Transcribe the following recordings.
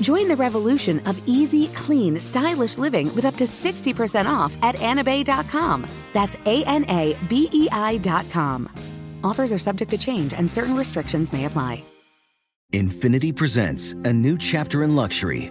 Join the revolution of easy, clean, stylish living with up to 60% off at anabei.com. That's A N A B E I.com. Offers are subject to change and certain restrictions may apply. Infiniti presents a new chapter in luxury,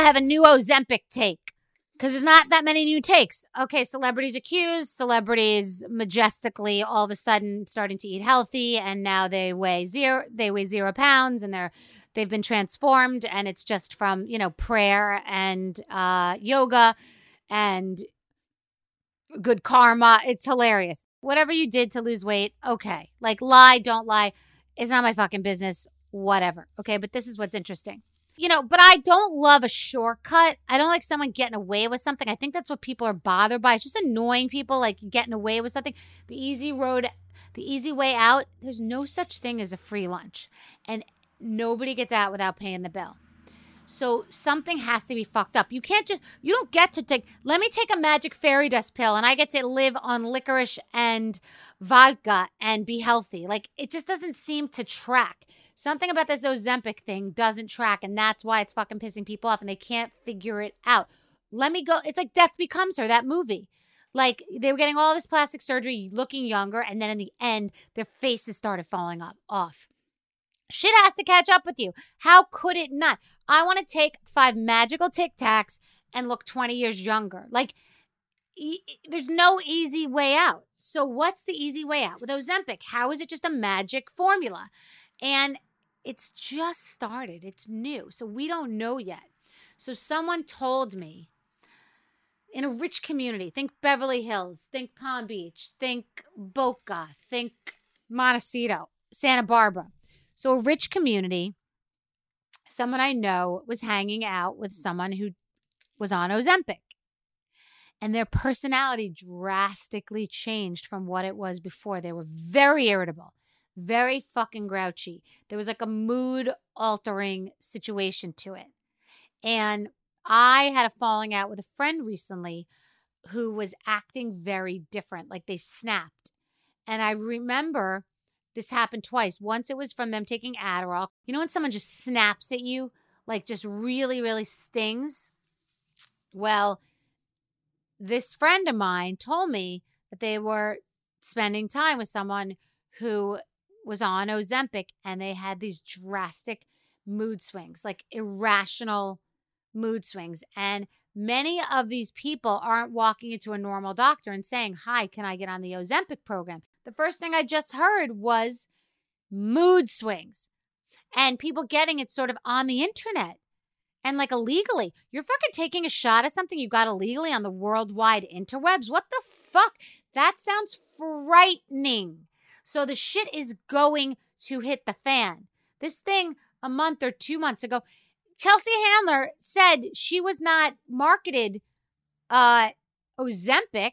I have a new Ozempic take because there's not that many new takes. Okay, celebrities accused, celebrities majestically all of a sudden starting to eat healthy, and now they weigh zero. They weigh zero pounds, and they're they've been transformed, and it's just from you know prayer and uh, yoga and good karma. It's hilarious. Whatever you did to lose weight, okay. Like lie, don't lie. It's not my fucking business. Whatever. Okay, but this is what's interesting you know, but I don't love a shortcut. I don't like someone getting away with something. I think that's what people are bothered by. It's just annoying people like getting away with something. The easy road, the easy way out, there's no such thing as a free lunch. And nobody gets out without paying the bill. So something has to be fucked up. You can't just, you don't get to take, let me take a magic fairy dust pill and I get to live on licorice and vodka and be healthy. Like it just doesn't seem to track. Something about this Ozempic thing doesn't track. And that's why it's fucking pissing people off and they can't figure it out. Let me go. It's like Death Becomes Her, that movie. Like they were getting all this plastic surgery, looking younger, and then in the end, their faces started falling off. Shit has to catch up with you. How could it not? I want to take five magical tic tacs and look 20 years younger. Like, e- there's no easy way out. So, what's the easy way out with Ozempic? How is it just a magic formula? And it's just started, it's new. So, we don't know yet. So, someone told me in a rich community, think Beverly Hills, think Palm Beach, think Boca, think Montecito, Santa Barbara so, a rich community, someone I know was hanging out with someone who was on Ozempic. And their personality drastically changed from what it was before. They were very irritable, very fucking grouchy. There was like a mood altering situation to it. And I had a falling out with a friend recently who was acting very different, like they snapped. And I remember this happened twice. Once it was from them taking Adderall. You know when someone just snaps at you, like just really, really stings? Well, this friend of mine told me that they were spending time with someone who was on Ozempic and they had these drastic mood swings, like irrational mood swings. And many of these people aren't walking into a normal doctor and saying, Hi, can I get on the Ozempic program? The first thing I just heard was mood swings and people getting it sort of on the internet and like illegally. You're fucking taking a shot at something you got illegally on the worldwide interwebs. What the fuck? That sounds frightening. So the shit is going to hit the fan. This thing a month or two months ago, Chelsea Handler said she was not marketed uh Ozempic.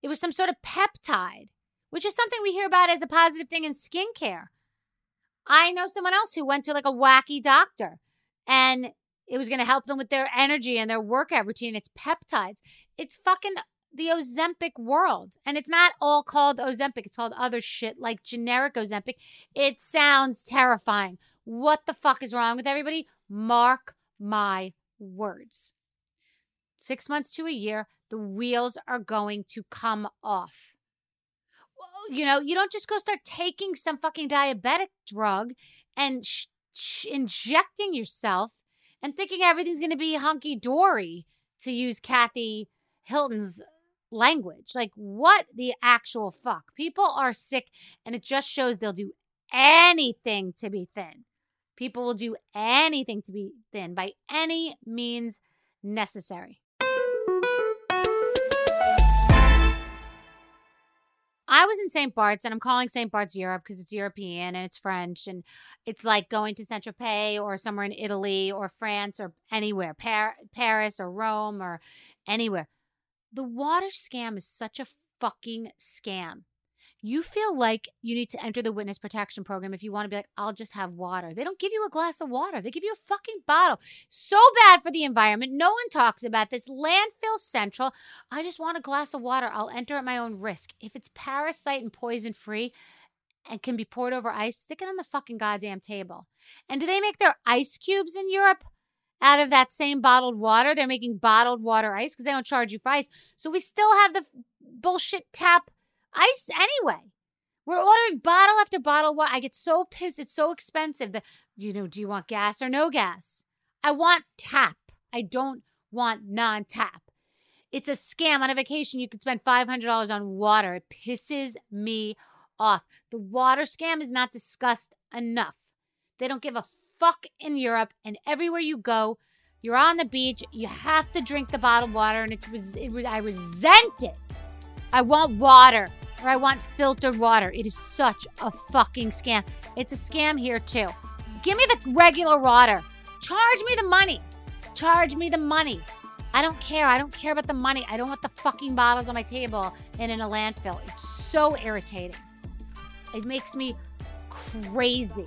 It was some sort of peptide, which is something we hear about as a positive thing in skincare. I know someone else who went to like a wacky doctor and it was going to help them with their energy and their workout routine. It's peptides. It's fucking the Ozempic world. And it's not all called Ozempic, it's called other shit like generic Ozempic. It sounds terrifying. What the fuck is wrong with everybody? Mark my words. Six months to a year, the wheels are going to come off. You know, you don't just go start taking some fucking diabetic drug and sh- sh- injecting yourself and thinking everything's going to be hunky dory, to use Kathy Hilton's language. Like, what the actual fuck? People are sick, and it just shows they'll do anything to be thin. People will do anything to be thin by any means necessary. I was in St. Bart's and I'm calling St. Bart's Europe because it's European and it's French and it's like going to Saint Tropez or somewhere in Italy or France or anywhere, Par- Paris or Rome or anywhere. The water scam is such a fucking scam. You feel like you need to enter the witness protection program if you want to be like, I'll just have water. They don't give you a glass of water, they give you a fucking bottle. So bad for the environment. No one talks about this. Landfill Central. I just want a glass of water. I'll enter at my own risk. If it's parasite and poison free, and can be poured over ice, stick it on the fucking goddamn table. And do they make their ice cubes in Europe? Out of that same bottled water. They're making bottled water ice because they don't charge you for ice. So we still have the bullshit tap ice anyway. We're ordering bottle after bottle. What I get so pissed. It's so expensive. The you know, do you want gas or no gas? I want tap. I don't want non-tap. It's a scam. On a vacation, you could spend five hundred dollars on water. It pisses me off. The water scam is not discussed enough. They don't give a fuck in Europe, and everywhere you go, you're on the beach, you have to drink the bottled water, and it's it, I resent it. I want water, or I want filtered water. It is such a fucking scam. It's a scam here too. Give me the regular water. Charge me the money. Charge me the money. I don't care. I don't care about the money. I don't want the fucking bottles on my table and in a landfill. It's so irritating. It makes me crazy.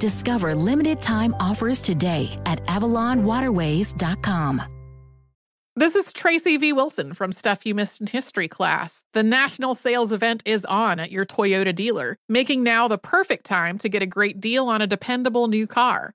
Discover limited time offers today at AvalonWaterways.com. This is Tracy V. Wilson from Stuff You Missed in History class. The national sales event is on at your Toyota dealer, making now the perfect time to get a great deal on a dependable new car.